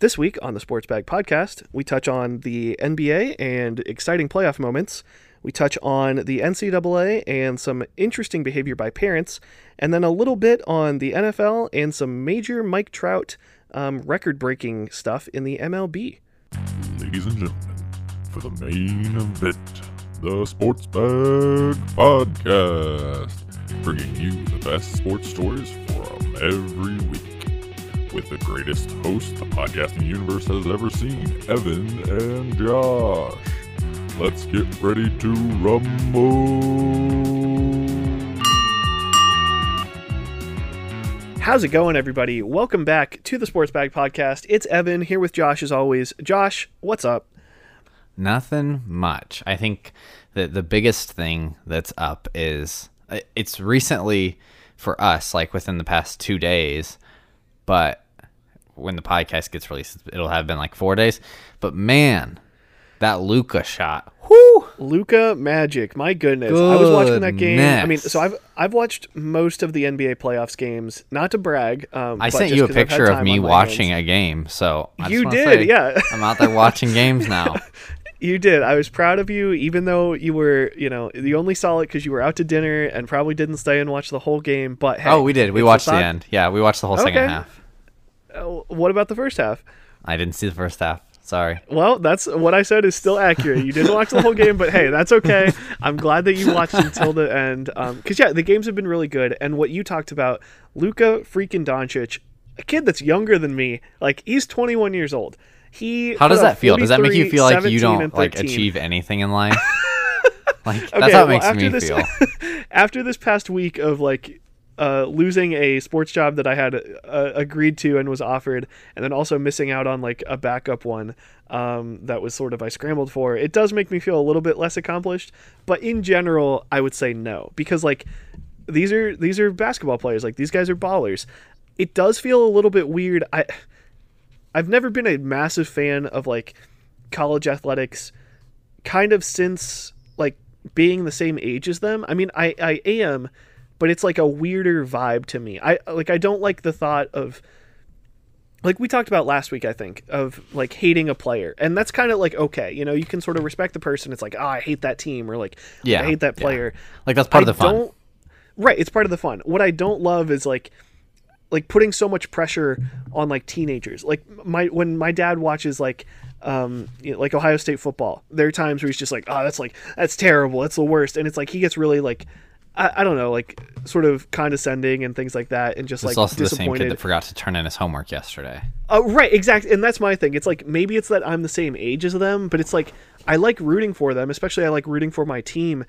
This week on the Sports Bag Podcast, we touch on the NBA and exciting playoff moments. We touch on the NCAA and some interesting behavior by parents, and then a little bit on the NFL and some major Mike Trout um, record breaking stuff in the MLB. Ladies and gentlemen, for the main event, the Sports Bag Podcast, bringing you the best sports stories from every week. With the greatest host the podcasting universe has ever seen, Evan and Josh. Let's get ready to rumble. How's it going, everybody? Welcome back to the Sports Bag Podcast. It's Evan here with Josh as always. Josh, what's up? Nothing much. I think that the biggest thing that's up is uh, it's recently for us, like within the past two days, but when the podcast gets released, it'll have been like four days. But man, that Luka shot. Whoo! Luka Magic, my goodness. I was watching that game. I mean, so I've I've watched most of the NBA playoffs games. Not to brag, um, I sent you a picture of me watching hands. a game, so I You did, say, yeah. I'm out there watching games now. You did. I was proud of you, even though you were, you know, you only saw it because you were out to dinner and probably didn't stay and watch the whole game. But hey, oh, we did. We watched the thought- end. Yeah, we watched the whole second Okay. half. Uh, what about the first half? I didn't see the first half. Sorry. Well, that's what I said is still accurate. You didn't watch the whole game, but hey, that's okay. I'm glad that you watched until the end. Because yeah, the games have been really good. And what you talked about, Luka freaking Doncic, a kid that's younger than me, like he's 21 years old. He How does that feel? Does that make you feel like you don't like achieve anything in life? like that's Okay, how well, it makes me this- feel. after this past week of like uh, losing a sports job that I had uh, agreed to and was offered, and then also missing out on like a backup one um, that was sort of I scrambled for, it does make me feel a little bit less accomplished. But in general, I would say no because like these are these are basketball players, like these guys are ballers. It does feel a little bit weird. I I've never been a massive fan of like college athletics kind of since like being the same age as them. I mean, I I am, but it's like a weirder vibe to me. I like I don't like the thought of like we talked about last week, I think, of like hating a player. And that's kind of like okay, you know, you can sort of respect the person. It's like, "Oh, I hate that team," or like, Yeah, "I hate that yeah. player." Like that's part I of the fun. Right, it's part of the fun. What I don't love is like like putting so much pressure on like teenagers. Like my when my dad watches like um you know, like Ohio State football, there are times where he's just like, "Oh, that's like that's terrible. That's the worst." And it's like he gets really like I, I don't know, like sort of condescending and things like that and just It's like also the same disappointed. kid that forgot to turn in his homework yesterday. Uh, right, exactly, and that's my thing. It's like maybe it's that I'm the same age as them, but it's like I like rooting for them, especially I like rooting for my team.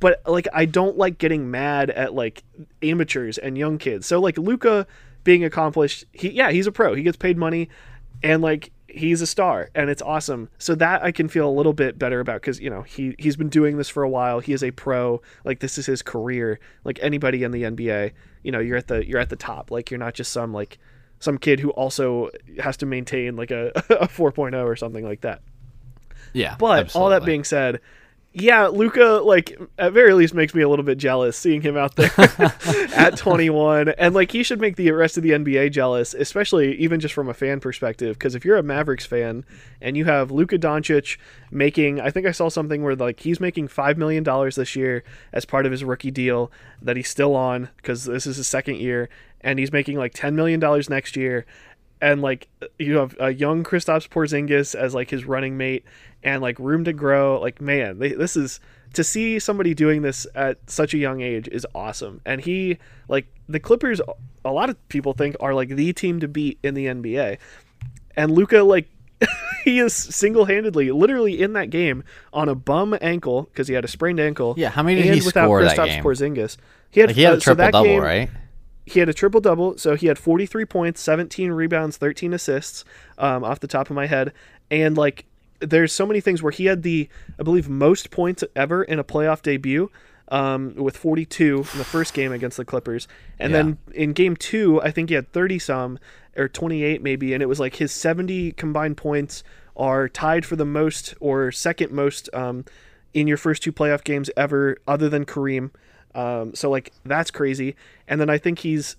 But like I don't like getting mad at like amateurs and young kids. So like Luka being accomplished, he yeah he's a pro. He gets paid money, and like he's a star, and it's awesome. So that I can feel a little bit better about because you know he he's been doing this for a while. He is a pro. Like this is his career. Like anybody in the NBA, you know you're at the you're at the top. Like you're not just some like some kid who also has to maintain like a, a 4.0 or something like that. Yeah. But all that being said, yeah, Luka like at very least makes me a little bit jealous seeing him out there at 21 and like he should make the rest of the NBA jealous, especially even just from a fan perspective because if you're a Mavericks fan and you have Luka Doncic making I think I saw something where like he's making 5 million dollars this year as part of his rookie deal that he's still on cuz this is his second year and he's making like 10 million dollars next year and like you have a young Kristaps Porzingis as like his running mate and like room to grow like man they, this is to see somebody doing this at such a young age is awesome and he like the Clippers a lot of people think are like the team to beat in the NBA and Luka like he is single-handedly literally in that game on a bum ankle because he had a sprained ankle Yeah, how many did he without score that game? Porzingis he had, Like, he had uh, a so that triple double, game- right? He had a triple double, so he had 43 points, 17 rebounds, 13 assists, um, off the top of my head. And like, there's so many things where he had the, I believe, most points ever in a playoff debut, um, with 42 in the first game against the Clippers, and then in game two, I think he had 30 some or 28 maybe, and it was like his 70 combined points are tied for the most or second most um, in your first two playoff games ever, other than Kareem. Um, so like that's crazy. And then I think he's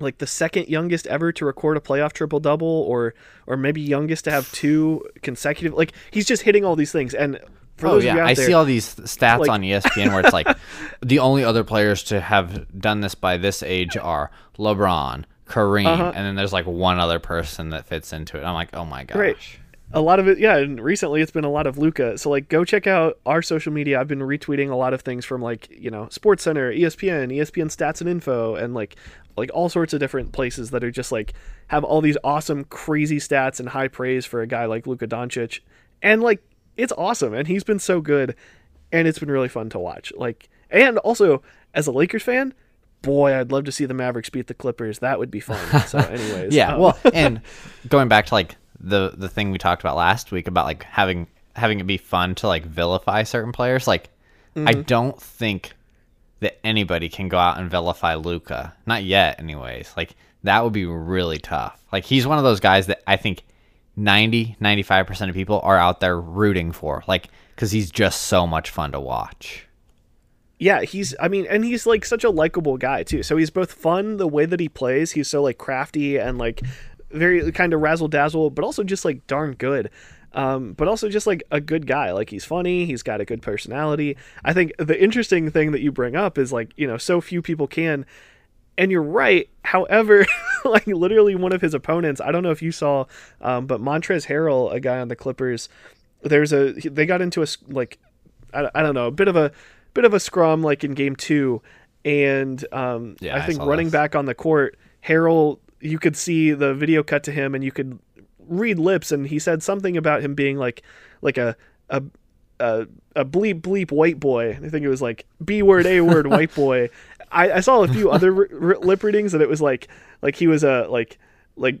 like the second youngest ever to record a playoff triple double or or maybe youngest to have two consecutive like he's just hitting all these things and for Oh those of yeah, I there, see all these stats like- on ESPN where it's like the only other players to have done this by this age are LeBron, Kareem, Uh-huh. and then there's like one other person that fits into it. I'm like, oh my gosh. Right. A lot of it yeah and recently it's been a lot of luka. So like go check out our social media. I've been retweeting a lot of things from like you know sports center espn espn stats and info and like like all sorts of different places that are just like have all these awesome crazy stats and high praise for a guy like luka doncic. And like it's awesome and he's been so good and it's been really fun to watch. Like and also as a lakers fan boy i'd love to see the mavericks beat the clippers. That would be fun. So anyways Yeah. um, Well, and going back to like the the thing we talked about last week about like having having it be fun to like vilify certain players, like I Mm-hmm. don't think that anybody can go out and vilify Luka. Not yet, anyways. Like that would be really tough. Like he's one of those guys that I think 90 95% of people are out there rooting for like cuz he's just so much fun to watch. Yeah, he's I mean, and he's like such a likable guy too. So he's both fun the way that he plays, he's so like crafty and like very kind of razzle dazzle, but also just like darn good. Um, but also just like a good guy. Like he's funny, he's got a good personality. I think the interesting thing that you bring up is like, you know, so few people can and you're right. However, like literally one of his opponents, I don't know if you saw, um, but Montrezl Harrell, a guy on the Clippers, there's a they got into a like I, I don't know a bit of a bit of a scrum like in game two, and um, Yeah, I I think saw running this. back on the court, Harrell, you could see the video cut to him, and you could read lips, and he said something about him being like like a a a, a bleep bleep white boy. I think it was like B word A word white boy. I, I saw a few other r- r- lip readings and it was like like he was a like like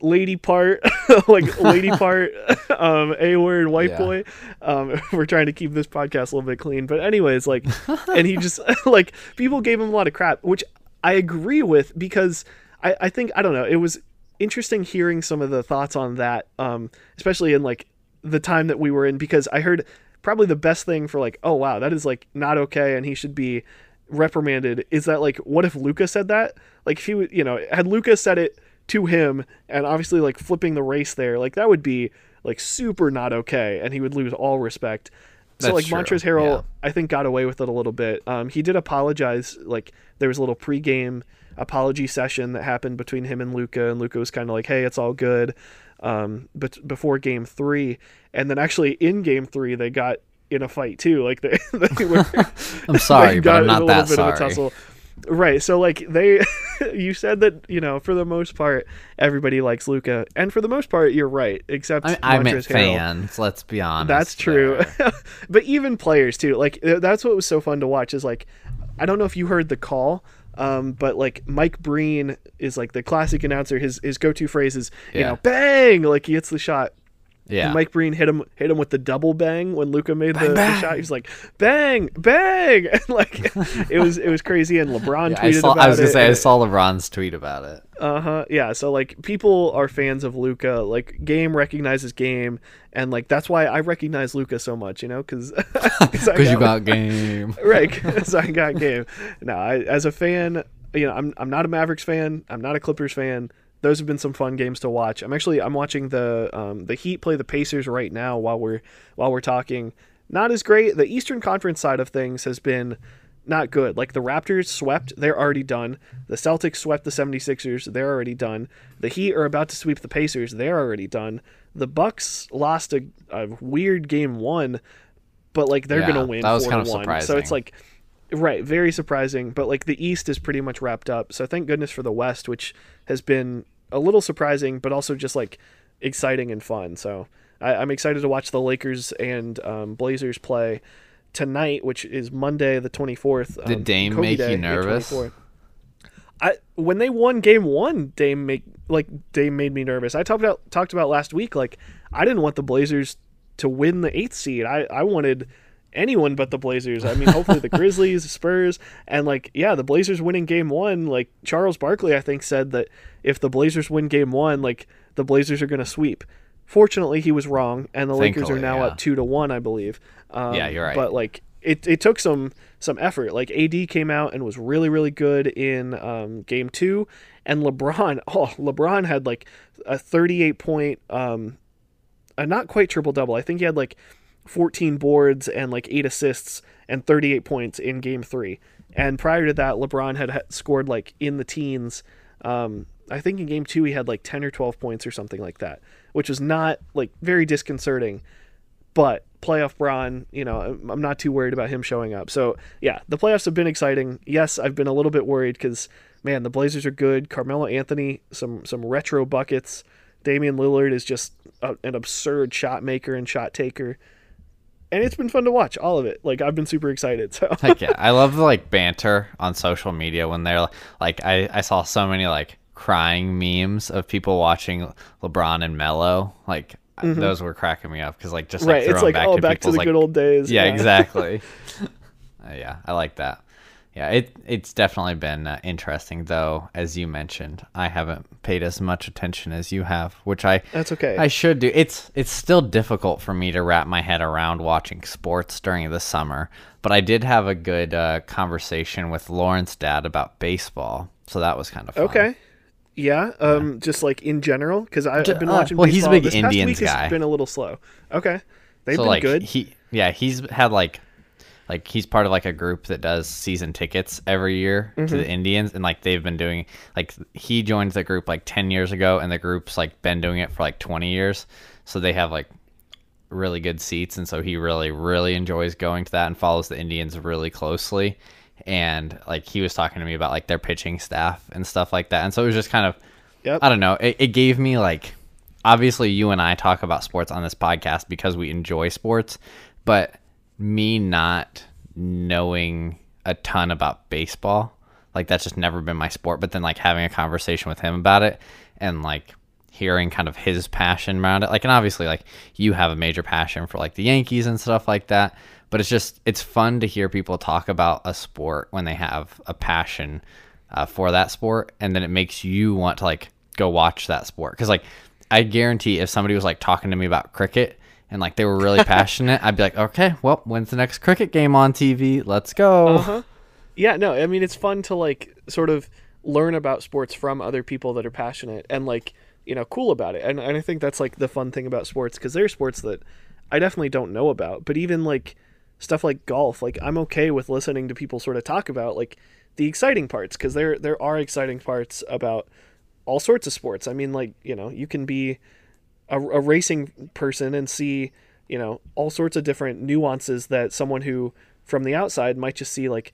lady part like lady part um a word white Yeah. boy um we're trying to keep this podcast a little bit clean but anyways like and he just like people gave him a lot of crap which i agree with because i i think i don't know it was interesting hearing some of the thoughts on that um especially in like the time that we were in because i heard probably the best thing for like oh wow that is like not okay and he should be reprimanded is that like what if Luka said that? Like if he would you know had Luka said it to him and obviously like flipping the race there like that would be like super not okay and he would lose all respect. So That's like true, Montrezl Harrell yeah. I think got away with it a little bit. Um he did apologize like there was a little pregame apology session that happened between him and Luka and Luka was kind of like hey it's all good um but before game 3 and then actually in game 3 they got in a fight too like they, they were I'm sorry, but I'm not a that little bit sorry. Of a tussle. Right. So like they you said that, you know, for the most part everybody likes Luka. And for the most part you're right, except I, mean, I meant Montrezl Harrell. fans, let's be honest. That's true. but even players too. Like that's what was so fun to watch is like I don't know if you heard the call um, but like Mike Breen is like the classic announcer. His his go to phrase is you Yeah. know bang like he hits the shot. Yeah. And Mike Breen hit him hit him with the double bang when Luka made the, the bang. shot. He was like bang bang and like it was it was crazy. And LeBron Yeah, I, tweeted saw, about I was gonna it. say I saw LeBron's tweet about it. Uh huh. Yeah. So like people are fans of Luka. Like game recognizes game, and like that's why I recognize Luka so much. You know, because Because you got game. right. Because I got game. No, I, as a fan, you know, I'm I'm not a Mavericks fan. I'm not a Clippers fan. Those have been some fun games to watch. I'm actually I'm watching the um, the Heat play the Pacers right now while we're while we're talking. Not as great. The Eastern Conference side of things has been not good. Like the Raptors swept, they're already done. The Celtics swept the 76ers, they're already done. The Heat are about to sweep the Pacers, they're already done. The Bucks lost a, a weird game 1, but like they're Yeah, going to win that was 4 kind of 1. So it's like right, very surprising, but like the East is pretty much wrapped up. So thank goodness for the West, which has been a little surprising but also just like exciting and fun. So I, I'm excited to watch the Lakers and um, Blazers play tonight, which is Monday the 24th. Did um, Dame Kobe make you Day, May nervous? I when they won game one, Dame make like Dame made me nervous. I talked about talked about last week. Like I didn't want the Blazers to win the eighth seed. I I wanted anyone but the Blazers. I mean, hopefully the Grizzlies, Spurs, and like yeah, the Blazers winning game one. Like Charles Barkley, I think said that if the Blazers win game one, like the Blazers are going to sweep. Fortunately, he was wrong, and the Lakers are now yeah. up two to one, I believe. Um, Yeah, you're right. But like it, it took some some effort. Like AD came out and was really really good in um, game two, and LeBron oh LeBron had like a 38 point um, a not quite triple double. I think he had like 14 boards and like eight assists and 38 points in game three. And prior to that, LeBron had, scored like in the teens. Um, I think in game two he had like 10 or 12 points or something like that, which was not like very disconcerting. But playoff Bron, you know, I'm- I'm not too worried about him showing up. So yeah, the playoffs have been exciting. Yes, I've been a little bit worried because man, the Blazers are good. Carmelo Anthony, some some retro buckets. Damian Lillard is just a, an absurd shot maker and shot taker. And it's been fun to watch all of it. Like I've been super excited. So Heck yeah, I love the like banter on social media when they're like, I I saw so many like crying memes of people watching LeBron and Melo. Like those were cracking me up because like just like Mm-hmm. right, it's throwing like back oh, to back to the like good old days. yeah, exactly. Uh, yeah, I like that. Yeah, it it's definitely been uh, interesting though, as you mentioned. I haven't paid as much attention as you have, which I That's okay. I should do. It's it's still difficult for me to wrap my head around watching sports during the summer, but I did have a good uh, conversation with Lauren's dad about baseball, so that was kind of fun. Okay. Yeah. Um. Just like in general, because I've been uh, watching. well, he's a baseball. big this past Indians week has. Been a little slow. Okay. They've so been like good. he yeah he's had like like he's part of like a group that does season tickets every year to Mm-hmm. the Indians and like they've been doing like he joined the group like 10 years ago and the group's like been doing it for like 20 years so they have like really good seats and so he really really enjoys going to that and follows the Indians really closely and like he was talking to me about like their pitching staff and stuff like that and so it was just kind of Yep. I don't know. It, it gave me like, obviously, you and I talk about sports on this podcast because we enjoy sports, but me not knowing a ton about baseball, like that's just never been my sport. But then like having a conversation with him about it and like hearing kind of his passion around it, like, and obviously, like you have a major passion for like the Yankees and stuff like that. But it's just it's fun to hear people talk about a sport when they have a passion uh, for that sport, and then it makes you want to like go watch that sport. Because like I guarantee, if somebody was like talking to me about cricket and like they were really passionate, I'd be like, okay, well, when's the next cricket game on TV? Let's go. Uh-huh. Yeah, no, I mean it's fun to like sort of learn about sports from other people that are passionate and like you know cool about it, and, and I think that's like the fun thing about sports because there are sports that I definitely don't know about, but even like stuff like golf, like I'm okay with listening to people sort of talk about like the exciting parts because there there are exciting parts about all sorts of sports. I mean, like you know you can be a, a racing person and see you know all sorts of different nuances that someone who from the outside might just see like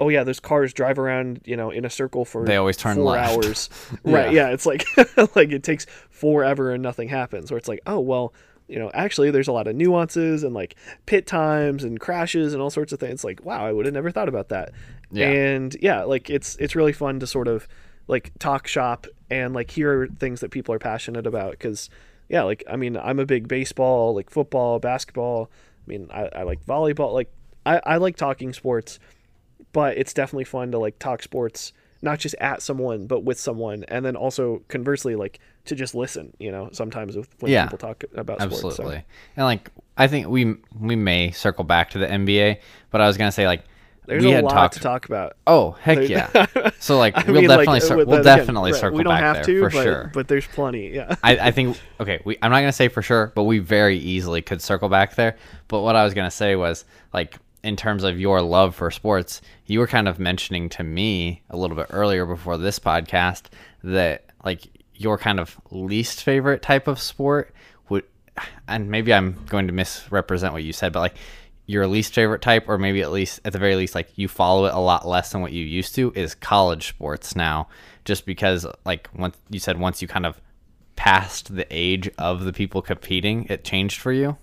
oh yeah those cars drive around you know in a circle for They always turn four left. hours right yeah it's like like it takes forever and nothing happens or it's like oh well you know actually there's a lot of nuances and like pit times and crashes and all sorts of things it's like wow i would have never thought about that Yeah. and yeah like it's it's really fun to sort of like talk shop and like hear things that people are passionate about because yeah like i mean i'm a big baseball like football basketball i mean i, I like volleyball like I, I like talking sports but it's definitely fun to like talk sports not just at someone but with someone and then also conversely like to just listen you know sometimes with when Yeah. people talk about sports so. Absolutely. And like I think we we may circle back to the NBA, but I was gonna say like there's we a had lot talked. to talk about Oh heck yeah! So like I we'll mean, like, definitely uh, cir- with we'll again, definitely right, circle we don't back have there to for but, sure. but there's plenty yeah I, I think okay. We, I'm not gonna say for sure, but we very easily could circle back there. But what I was gonna say was like in terms of your love for sports, you were kind of mentioning to me a little bit earlier before this podcast that like your kind of least favorite type of sport would, and maybe I'm going to misrepresent what you said, but like your least favorite type, or maybe at least at the very least, like you follow it a lot less than what you used to, is college sports now. Just because, like, once you said once you kind of past the age of the people competing, it changed for you.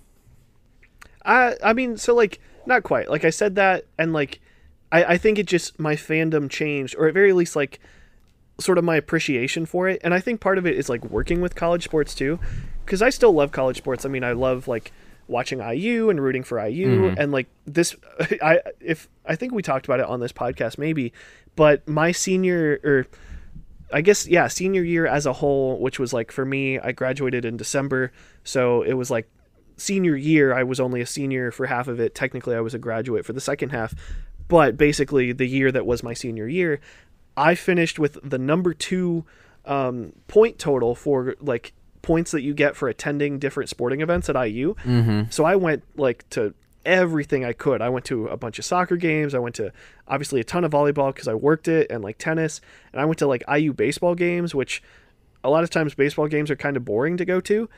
I I mean, so like not quite. Like I said that, and like I I think it just my fandom changed, or at very least like sort of my appreciation for it. And I think part of it is like working with college sports too, because I still love college sports. I mean, I love like watching IU and rooting for IU, and like this. I if I think we talked about it on this podcast maybe, but my senior or I guess yeah, senior year as a whole, which was like for me, I graduated in December, so it was like senior year, I was only a senior for half of it. Technically, I was a graduate for the second half, but basically, the year that was my senior year, I finished with the number two um, point total for like points that you get for attending different sporting events at IU. Mm-hmm. So I went like to everything I could. I went to a bunch of soccer games. I went to obviously a ton of volleyball because I worked it and like tennis. And I went to like IU baseball games, which a lot of times baseball games are kind of boring to go to,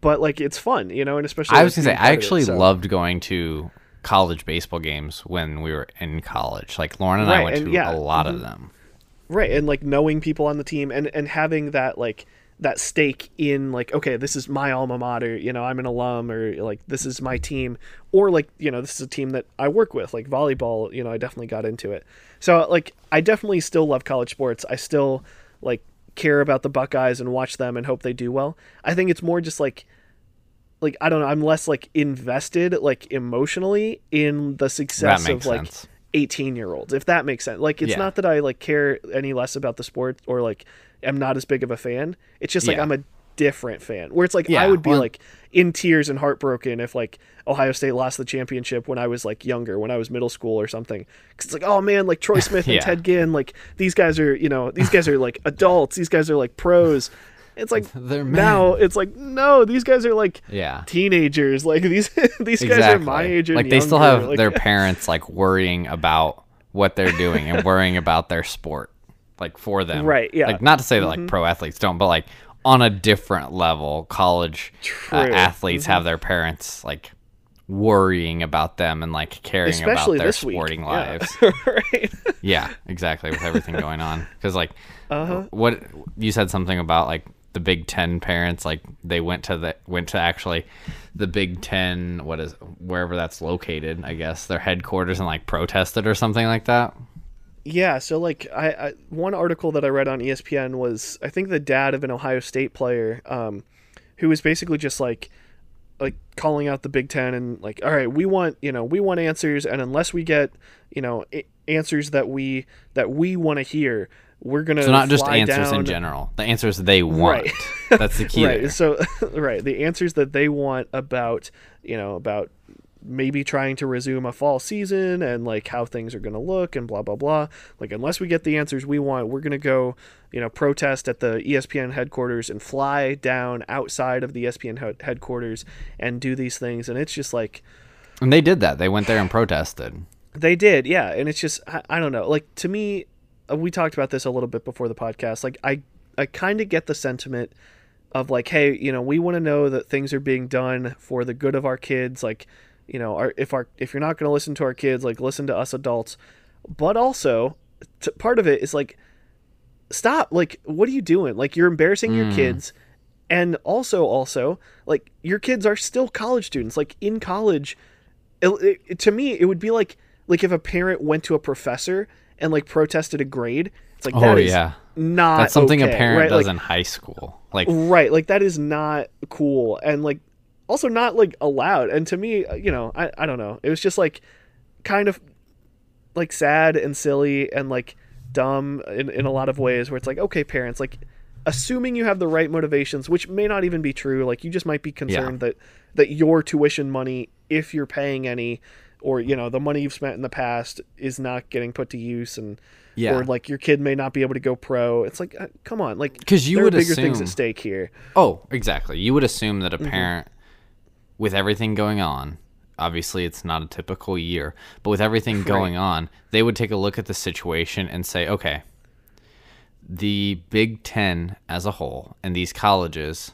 but like it's fun, you know, and especially I was gonna say I part of it, actually so- loved going to college baseball games when we were in college. Like Lauren and I went and to yeah, a lot mhm. of them. right and like knowing people on the team and and having that like that stake in like okay this is my alma mater you know i'm an alum or like this is my team or like you know this is a team that i work with like volleyball you know i definitely got into it so like i definitely still love college sports i still like care about the buckeyes and watch them and hope they do well i think it's more just like like i don't know i'm less like invested like emotionally in the success of like sense. 18 year olds if that makes sense like it's Yeah. not that i like care any less about the sport or like am not as big of a fan. It's just like Yeah. i'm a different fan. Where it's like i would be well- like in tears and heartbroken if like ohio state lost the championship when i was like younger when i was middle school or something. Because it's like oh man like troy smith and Yeah. ted ginn like these guys are you know these guys are like adults. These guys are like pros. It's like They're now it's like no these guys are like Yeah. teenagers. Like these these guys are my age and like they still have like- their parents like worrying about what they're doing and worrying about their sport like for them Right, yeah. Mm-hmm. like not to say that like pro athletes don't but like on a different level college uh, True. Mm-hmm. athletes have their parents like worrying about them and like caring especially about their this week sporting Yeah. lives right yeah exactly with everything going on because like Uh-huh. what you said something about like the big 10 parents like they went to the went to actually the big 10 what is wherever that's located i guess their headquarters and like protested or something like that Yeah, so like I, I one article that I read on ESPN was I think the dad of an Ohio State player, um, who was basically just like like calling out the Big Ten and like, all right, we want you know we want answers, and unless we get you know answers that we that we want to hear, we're gonna so not just answers down. in general the answers they want Right. that's the key right there. so right the answers that they want about you know about maybe trying to resume a fall season and like how things are going to look and blah blah blah like unless we get the answers we want we're going to go you know protest at the espn headquarters and fly down outside of the espn headquarters and do these things and it's just like and they did that they went there and protested they did, yeah, and it's just I, I don't know. Like to me, uh, we talked about this a little bit before the podcast. Like I I kind of get the sentiment of like, hey, you know, we want to know that things are being done for the good of our kids. Like, you know, our if our if you're not going to listen to our kids, like listen to us adults. But also, t- part of it is like, stop. Like, what are you doing? Like, you're embarrassing your hmm. kids. And also, also, like your kids are still college students. Like in college, it, it- to me it would be like like if a parent went to a professor and like protested a grade it's like oh that is yeah not that's something okay, a parent right? does like, in high school like right like that is not cool and like also not like allowed and to me you know i, I don't know it was just like kind of like sad and silly and like dumb in, in a lot of ways where it's like okay parents like assuming you have the right motivations which may not even be true like you just might be concerned that that your tuition money if you're paying any or you know the money you've spent in the past is not getting put to use and Yeah. or like your kid may not be able to go pro it's like uh, come on like because you there would are bigger things at stake here Oh, exactly. You would assume that a Mm-hmm. With everything going on, obviously it's not a typical year, but with everything going on, they would take a look at the situation and say, okay, the Big Ten as a whole and these colleges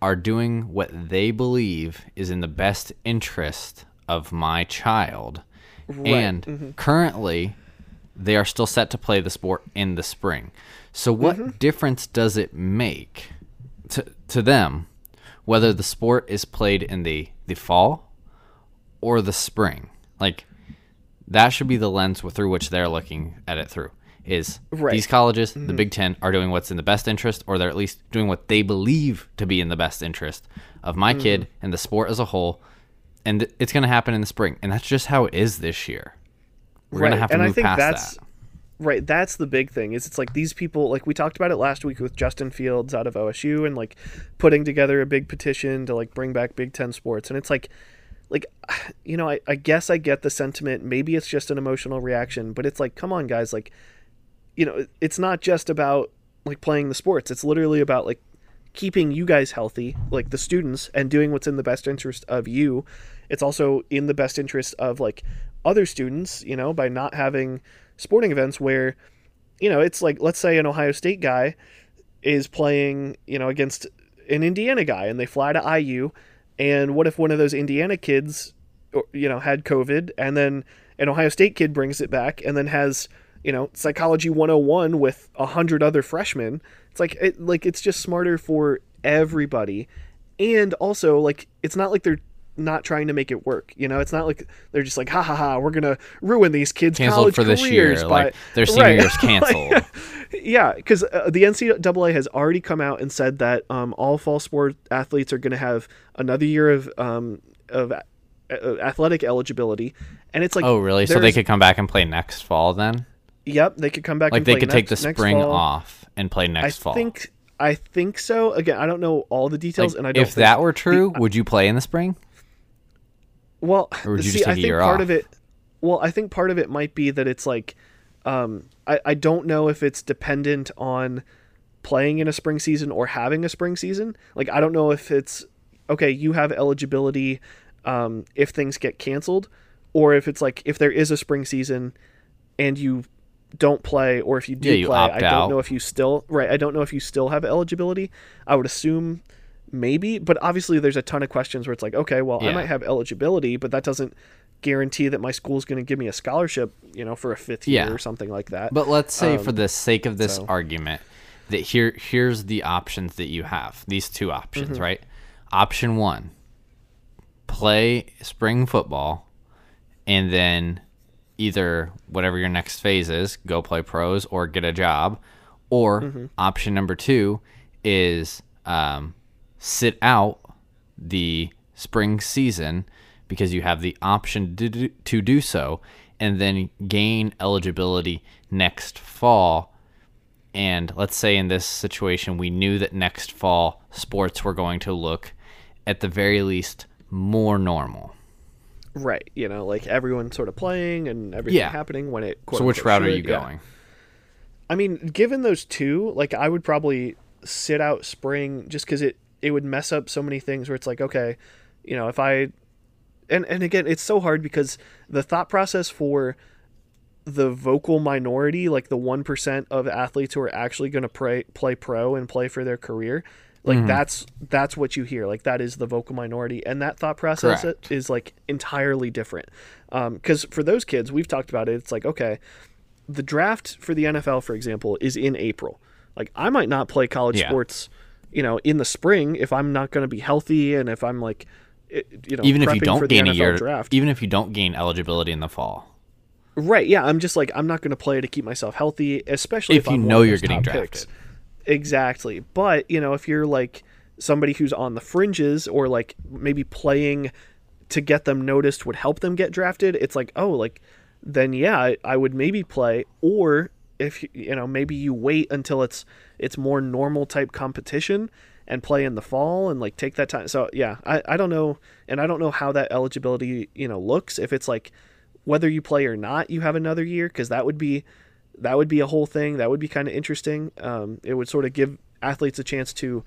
are doing what they believe is in the best interest of my child. And Mm-hmm. currently, they are still set to play the sport in the spring. So, what Mm-hmm. difference does it make to, to them whether the sport is played in the, the fall or the spring? Like, that should be the lens through which they're looking at it through. Is Right. Mm-hmm. these colleges, the Big Ten, are doing what's in the best interest, or they're at least doing what they believe to be in the best interest of my Mm-hmm. kid and the sport as a whole, and it's going to happen in the spring, and that's just how it is this year. We're going to have to and I move think past that's- that. Right, that's the big thing. Is it's like these people, like we talked about it last week with Justin Fields out of OSU, and like putting together a big petition to like bring back Big Ten sports, and it's like, like, you know, I, I guess I get the sentiment. Maybe it's just an emotional reaction, but it's like, come on, guys, like, you know, it's not just about like playing the sports. It's literally about like keeping you guys healthy, like the students, and doing what's in the best interest of you. It's also in the best interest of like other students, you know, by not having sporting events where, you know, it's like let's say an Ohio State guy is playing, you know, against an Indiana guy and they fly to IU and what if one of those Indiana kids you know had COVID and then an Ohio State kid brings it back and then has, you know, psychology 101 with a hundred other freshmen. It's like it like it's just smarter for everybody. And also like it's not like they're not trying to make it work. You know, it's not like they're just like, ha ha ha, we're gonna ruin these kids' Canceled college for this year, careers by like their senior Right. year's canceled. yeah, because uh, the NCAA has already come out and said that um, all fall sport athletes are going to have another year of um, of a- athletic eligibility, and it's like, oh, really? So they could come back and play next fall then? yep, they could come back. Like and they play could take the next- next spring off and play I next fall. think I think so. Again, I don't know all the details, Like, and I don't. if think- that were true, would you play in the spring? Well, Or would you see, just I think part off? of it. Well, I think part of it might be that it's like, um, I I don't know if it's dependent on playing in a spring season or having a spring season. Like I don't know if it's okay. You have eligibility um, if things get canceled, or if it's like if there is a spring season and you don't play, or if you do Yeah, you play, I don't out. know if you still right. I don't know if you still have eligibility. I would assume maybe, but obviously there's a ton of questions where it's like, okay, well, I might have eligibility, but that doesn't guarantee that my school's going to give me a scholarship, you know, for a fifth Yeah. year or something like that. But let's say, for Um, the sake of this so- argument, that here here's the options that you have. These two options, Mm-hmm. right? Option one: play spring football, and then either whatever your next phase is, go play pros or get a job. Or Mm-hmm. option number two is um, sit out the spring season because you have the option to do, to do so and then gain eligibility next fall and let's say in this situation we knew that next fall sports were going to look at the very least more normal right, you know, like everyone sort of playing and everything Yeah. happening when it. so which route are you should, yeah. going I mean, given those two, like I would probably sit out spring just because it it would mess up so many things. Where it's like, okay, you know, if I and and again, it's so hard because the thought process for the vocal minority, like the one percent of athletes who are actually going to play play pro and play for their career, like mm-hmm. that's that's what you hear. Like that is the vocal minority, and that thought process Correct. is like entirely different. Um, because for those kids, we've talked about it. It's like okay, the draft for the NFL, for example, is in April. Like I might not play college Yeah. sports, you know, in the spring if I'm not going to be healthy and if I'm like, you know, even if you don't gain a year draft. even if you don't gain eligibility in the fall Right. Yeah. I'm just like I'm not going to play to keep myself healthy, especially If if, you I'm know you're getting drafted. picks. Exactly. But you know, if you're like somebody who's on the fringes or like maybe playing to get them noticed would help them get drafted, it's like oh, like then yeah, I, I would maybe play. Or if you know maybe you wait until it's it's more normal type competition and play in the fall and like take that time. So yeah, I, I don't know, and I don't know how that eligibility you know looks. If it's like whether you play or not, you have another year because that would be that would be a whole thing. That would be kind of interesting. Um, it would sort of give athletes a chance to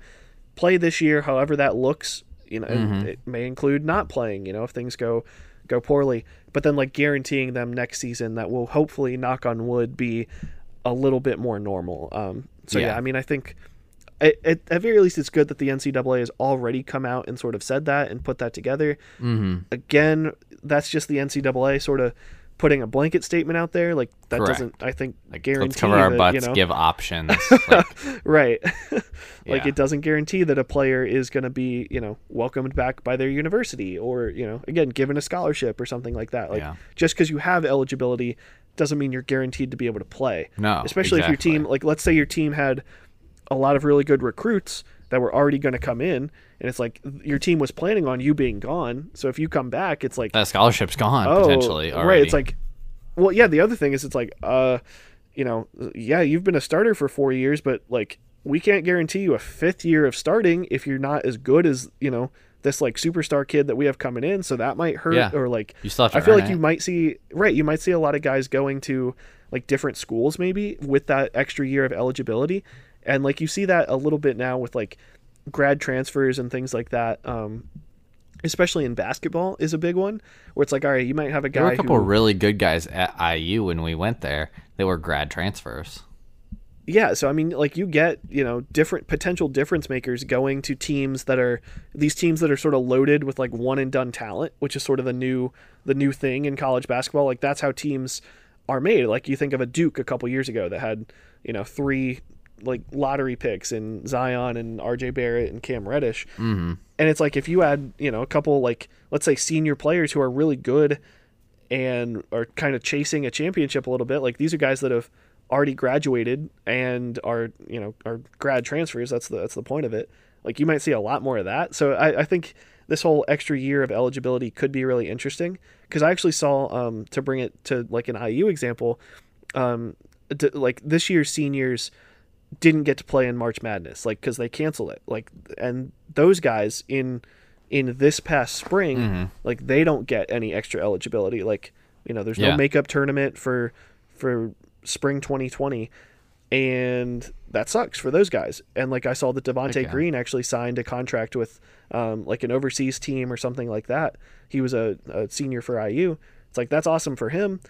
play this year, however that looks. You know, and it may include not playing. You know, if things go go poorly, but then like guaranteeing them next season that will hopefully, knock on wood, be a little bit more normal. Um, so yeah, Yeah. I mean, I think. At, at, at very least, it's good that the NCAA has already come out and sort of said that and put that together mm-hmm. again, that's just the NCAA sort of putting a blanket statement out there. Like that Correct. doesn't, I think, like guarantee let's cover our that, butts you know, give options like, right. like Yeah. it doesn't guarantee that a player is going to be, you know, welcomed back by their university or, you know, again, given a scholarship or something like that. Like Yeah. just because you have eligibility doesn't mean you're guaranteed to be able to play. No, especially if your team, like, let's say your team had a lot of really good recruits that were already going to come in, and it's like your team was planning on you being gone. So if you come back, it's like that scholarship's gone oh, potentially already. right. It's like, well, yeah. The other thing is, it's like, uh, you know, yeah, you've been a starter for four years, but like we can't guarantee you a fifth year of starting if you're not as good as you know this like superstar kid that we have coming in. So that might hurt, Yeah. or like You still I feel like it. you might see right. You might see a lot of guys going to like different schools maybe with that extra year of eligibility, and like you see that a little bit now with like grad transfers and things like that. Um, especially in basketball is a big one where it's like all right, you might have a guy There were a couple who, really good guys at IU when we went there. They were grad transfers. yeah so i mean like you get you know different potential difference makers going to teams that are these teams that are sort of loaded with like one and done talent which is sort of the new the new thing in college basketball like that's how teams are made like you think of a duke a couple years ago that had you know three like lottery picks in zion and rj barrett and cam reddish. Mm-hmm. and it's like if you add you know a couple like let's say senior players who are really good and are kind of chasing a championship a little bit like these are guys that have already graduated and are you know are grad transfers. That's the that's the point of it. Like you might see a lot more of that. So i, I think this whole extra year of eligibility could be really interesting. Because i actually saw um to bring it to like an iu example um d- like this year's seniors didn't get to play in March Madness, like because they canceled it. Like, and those guys in in this past spring, Mm-hmm. like they don't get any extra eligibility. Like, you know, there's Yeah. no makeup tournament for for spring 2020, and that sucks for those guys. And like I saw that Devonte Okay. Green actually signed a contract with um, like an overseas team or something like that. He was a, a senior for IU. It's like that's awesome for him,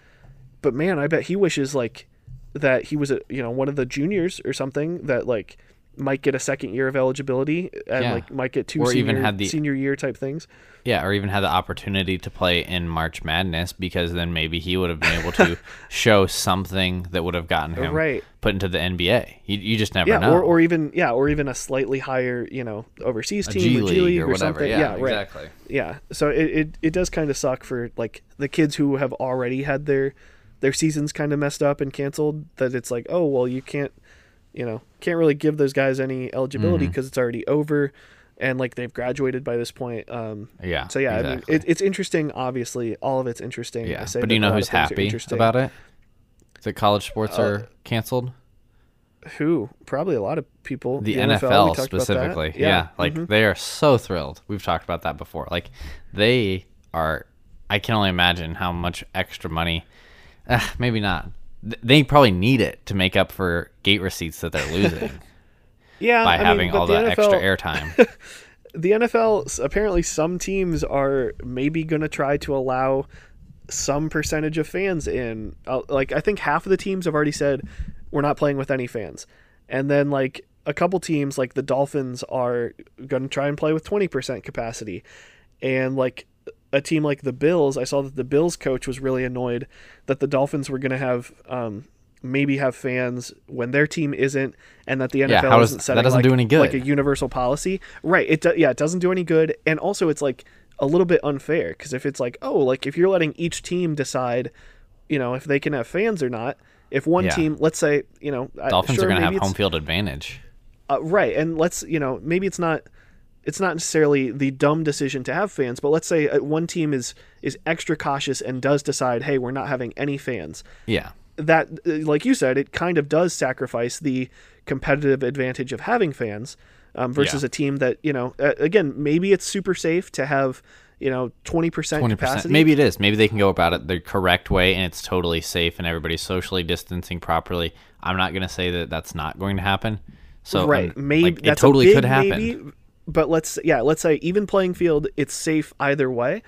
but man, I bet he wishes like that he was a you know one of the juniors or something that like might get a second year of eligibility and Yeah. like might get two Or senior, even had the- senior year type things. Yeah, or even had the opportunity to play in March Madness because then maybe he would have been able to show something that would have gotten him Right. put into the NBA. You, you just never Yeah, know. or, or even yeah, or even a slightly higher you know overseas team G or G League or or, whatever. something. Yeah, right. exactly. Yeah, so it, it, it does kind of suck for like the kids who have already had their their seasons kind of messed up and canceled. That it's like, oh well, you can't, you know, can't really give those guys any Mm-hmm. eligibility because it's already over, and like they've graduated by this point. Um, Yeah. so yeah, exactly. I mean, it, it's interesting. Obviously, all of it's interesting. yeah. But do you know who's of things are happy about it? That college sports Uh, are canceled? Who? Probably a lot of people. The, we NFL, that. specifically. Yeah, Yeah. Like mhm. they are so thrilled. We've talked about that before. Like they are I can only imagine how much extra money uh, maybe not. They probably need it to make up for gate receipts that they're losing yeah, by I having but all the that extra NFL airtime. the NFL apparently some teams are maybe going to try to allow some percentage of fans in. Uh, like I think half of the teams have already said we're not playing with any fans, and then like a couple teams like the Dolphins are going to try and play with twenty percent capacity, and like a team like the Bills, I saw that the Bills coach was really annoyed that the Dolphins were going to have. Um, Maybe have fans when their team isn't, and that the NFL Yeah, does- isn't that setting doesn't like, do any good. like a universal policy. Right. It do, yeah, it doesn't do any good, and also it's like a little bit unfair because if it's like oh, like if you're letting each team decide, you know, if they can have fans or not. If one Yeah. team, let's say, you know, Dolphins sure, are going to have home field advantage. uh, right, and let's you know maybe it's not it's not necessarily the dumb decision to have fans, but let's say uh, one team is is extra cautious and does decide, hey, we're not having any fans. Yeah. That, uh, like you said, it kind of does sacrifice the competitive advantage of having fans um, versus Yeah. a team that you know. Again, maybe it's super safe to have you know twenty percent Twenty capacity. Maybe it is. Maybe they can go about it the correct way, and it's totally safe, and everybody's socially distancing properly. I'm not going to say that that's not going to happen. So right um, maybe like, it totally could happen. maybe, but let's yeah let's say even playing field it's safe either way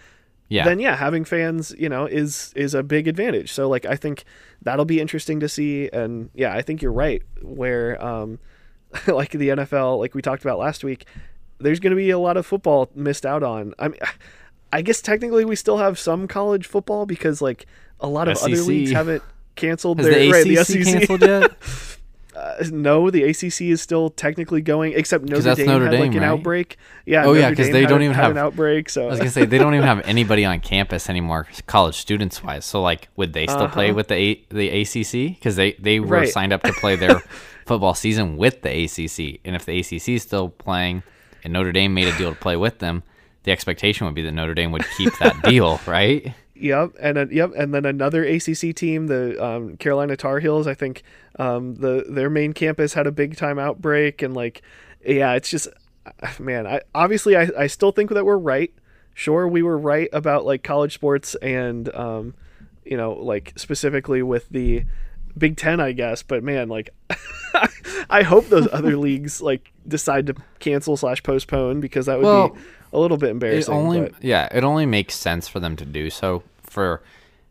Yeah. then yeah having fans you know is is a big advantage so like i think that'll be interesting to see and yeah i think you're right where um like the nfl like we talked about last week there's going to be a lot of football missed out on i mean i guess technically we still have some college football because like a lot of other leagues haven't canceled Has their the right, ACC the SEC. canceled yet? Uh, no, the ACC is still technically going, except Notre Dame Notre had like Dame, an right? outbreak. Yeah. Oh, yeah, because they don't a- even have- an outbreak. So I was gonna say they don't even have anybody on campus anymore, college students wise. So like, would they still play Uh-huh. with the A- the ACC? Because they they were Right. signed up to play their football season with the ACC, and if the ACC is still playing, and Notre Dame made a deal to play with them, the expectation would be that Notre Dame would keep that deal, right? Yep, and uh, yep, and then another ACC team, the um, Carolina Tar Heels. I think um, the their main campus had a big time outbreak, and like, yeah, it's just, man. I obviously I, I still think that we're right. Sure, we were right about like college sports and um, you know, like specifically with the Big Ten, I guess. But man, like, I hope those other leagues like decide to cancel slash postpone because that would Well, be a little bit It embarrassing. only but- yeah, it only makes sense for them to do so for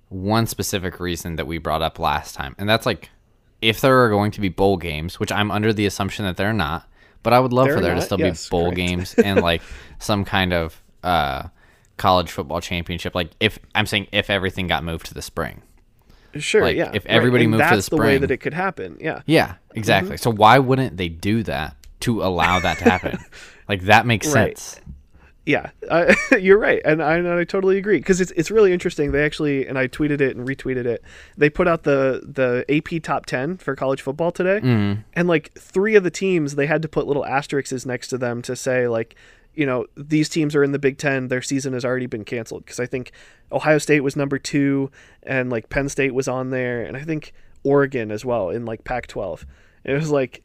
one specific reason that we brought up last time, and that's like if there are going to be bowl games, which I'm under the assumption that they're not, but I would love They're for there to still yes, be bowl correct. games and like some kind of uh, college football championship. Like if I'm saying if everything got moved to the spring. Sure, Like, yeah. if everybody and moved to the that's the way that it could happen. Yeah. Yeah, exactly. So why wouldn't they do that to allow that to happen? like that makes Right. sense. Yeah, uh, you're right, and I, and I totally agree because it's it's really interesting. They actually and I tweeted it and retweeted it. They put out the the AP top ten for college football today, Mm-hmm. and like three of the teams they had to put little asterisks next to them to say like you know these teams are in the Big Ten. Their season has already been canceled because I think Ohio State was number two, and like Penn State was on there, and I think Oregon as well in like Pac-12. It was like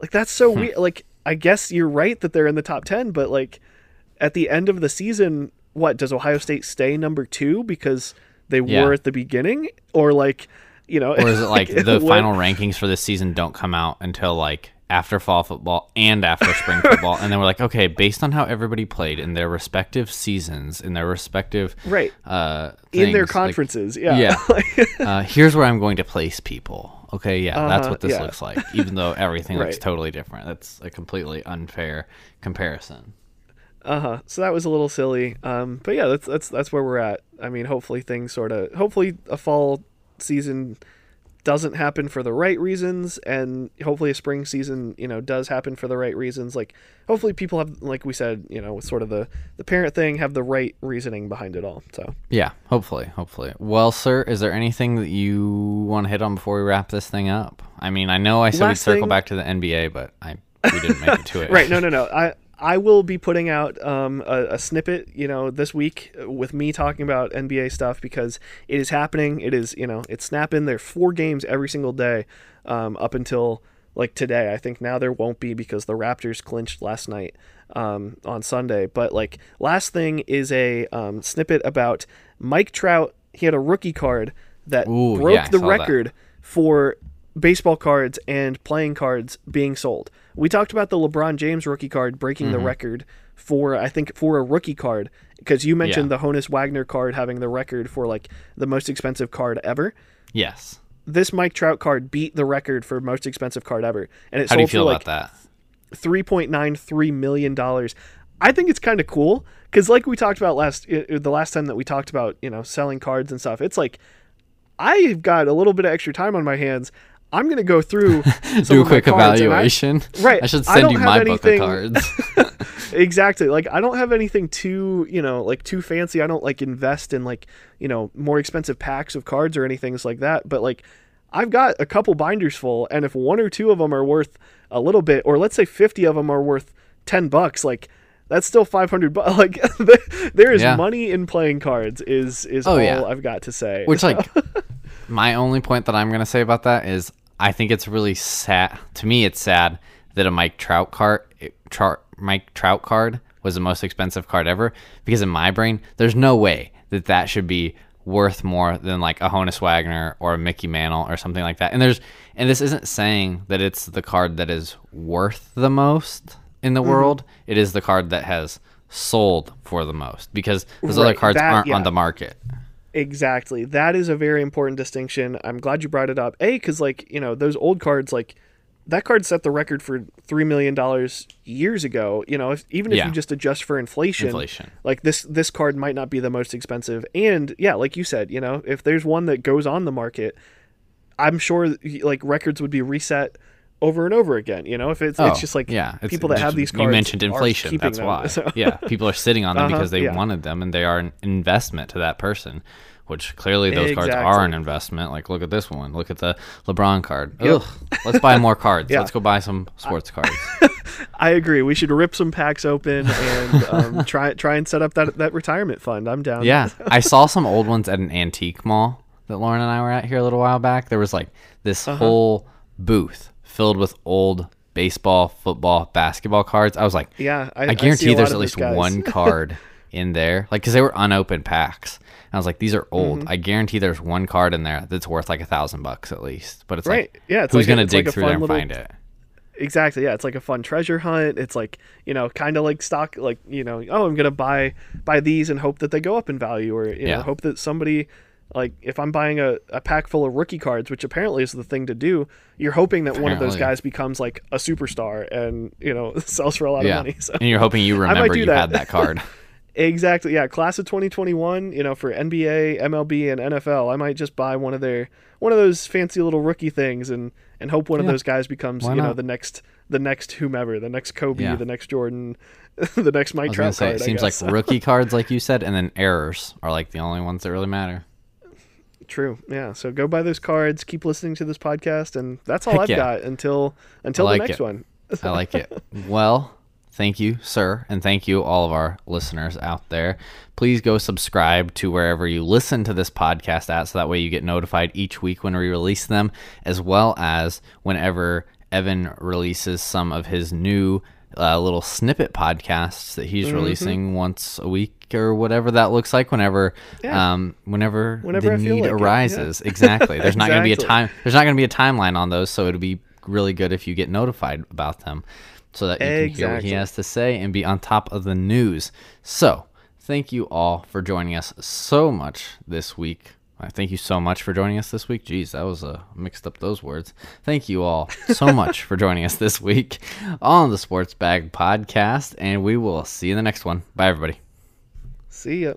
like that's so Hmm. weird. Like I guess you're right that they're in the top ten, but like at the end of the season, what does Ohio State stay number two because they Yeah. were at the beginning, or like you know, Or is it like the final rankings for this season don't come out until like after fall football and after spring football? And then we're like, okay, based on how everybody played in their respective seasons, in their respective right uh, in their things, like, conferences? yeah, yeah. uh, here's where I'm going to place people. Okay, yeah, that's Uh-huh, what this yeah. looks like. Even though everything looks totally different, that's a completely unfair comparison. Uh huh. So that was a little silly. Um, but yeah, that's that's that's where we're at. I mean, hopefully things sort of hopefully a fall season doesn't happen for the right reasons, and hopefully a spring season you know does happen for the right reasons. Like hopefully people have like we said you know with sort of the the parent thing have the right reasoning behind it all. So Yeah, hopefully, hopefully. Well, sir, is there anything that you want to hit on before we wrap this thing up? I mean, I know I said we'd circle thing- back to the NBA, but I we didn't make it to it. right no no no i i will be putting out um, a, a snippet you know this week with me talking about nba stuff because it is happening. It is you know it's snapping. There four games every single day um, up until like today. I think now there won't be because the raptors clinched last night um, on sunday. But like last thing is a um, snippet about mike trout. He had a rookie card that Ooh, broke yeah, the saw that. record for baseball cards and playing cards being sold. We talked about the LeBron James rookie card breaking Mm-hmm. the record for I think for a rookie card because you mentioned Yeah. the Honus Wagner card having the record for like the most expensive card ever. Yes. This Mike Trout card beat the record for most expensive card ever, and it How do you sold feel for about like that? three point nine three million dollars. I think it's kind of cool because, like we talked about last the last time that we talked about you know selling cards and stuff. It's like I've got a little bit of extra time on my hands. I'm gonna go through some Do a quick and I- evaluation. Right, I should send don't you my book of anything- cards. exactly like i don't have anything too you know like too fancy i don't like invest in like you know more expensive packs of cards or anything like that but like i've got a couple binders full and if one or two of them are worth a little bit or let's say 50 of them are worth 10 bucks like that's still 500 bucks like there is Yeah. money in playing cards is is Oh, all yeah. i've got to say Which like my only point that I'm gonna say about that is I think it's really sad. To me, it's sad that a Mike Trout card, Trout, Mike Trout card was the most expensive card ever. Because in my brain, there's no way that that should be worth more than like a Honus Wagner or a Mickey Mantle or something like that. And there's and this isn't saying that it's the card that is worth the most in the mm-hmm. world. It is the card that has sold for the most because those other cards that- aren't yeah. on the market. Exactly. That is a very important distinction. I'm glad you brought it up. A, because like you know those old cards, like that card set the record for three million dollars years ago. You know, if, even if Yeah. you just adjust for inflation, Inflation. like this this card might not be the most expensive. And yeah, like you said, you know, if there's one that goes on the market, I'm sure like records would be reset over and over again. You know, if it's it's Oh, just like yeah, people that have these cards. You mentioned inflation. That's them, why. so- yeah, people are sitting on them Uh-huh, because they yeah. wanted them, and they are an investment to that person. Which clearly those cards are an investment. Like look at this one. Look at the LeBron card. Ugh. Let's buy more cards. Yeah. Let's go buy some sports cards. I agree. We should rip some packs open and um, try try and set up that that retirement fund. I'm down. Yeah, I saw some old ones at an antique mall that Lauren and I were at here a little while back. There was like this Uh-huh. whole booth filled with old baseball, football, basketball cards. I was like, Yeah, I, I I guarantee a there's at least one card in there, like because they were unopened packs. And I was like, these are old. Mm-hmm. I guarantee there's one card in there that's worth like a thousand bucks at least. But it's Right. like, Yeah, it's who's like gonna it's dig like a through there and little- find it? Exactly. Yeah, it's like a fun treasure hunt. It's like you know, kind of like stock. Like you know, oh, I'm gonna buy buy these and hope that they go up in value, or you Yeah. know, hope that somebody like if I'm buying a, a pack full of rookie cards, which apparently is the thing to do, you're hoping that one of those guys becomes like a superstar and you know sells for a lot Yeah, of money. So and you're hoping you might remember do you that. had that card. Exactly. Yeah, class of 2021, you know, for NBA, MLB and NFL, I might just buy one of their one of those fancy little rookie things and and hope one of those guys becomes, Why you know, the next the next whomever, the next Kobe, Yeah. the next Jordan, the next I Mike was gonna Trout say card. it I seems guess. like rookie cards, like you said, and then errors are like the only ones that really matter. True. Yeah. So go buy those cards, keep listening to this podcast and that's all Heck I've yeah. got until until like the next it. one. I like it. Well, thank you, sir, and thank you all of our listeners out there. Please go subscribe to wherever you listen to this podcast at, so that way you get notified each week when we release them, as well as whenever Evan releases some of his new uh, little snippet podcasts that he's releasing once a week or whatever that looks like. Whenever, Yeah. um, whenever, Whenever the I need like it, yeah. arises. Exactly. There's not going to be a time. There's not going to be a timeline on those, so it'll be really good if you get notified about them, so that you can hear what he has to say and be on top of the news. So, thank you all for joining us so much this week. Thank you so much for joining us this week. Jeez, that was uh, mixed up those words. Thank you all so much for joining us this week on the Sports Bag Podcast, and we will see you in the next one. Bye, everybody. See ya.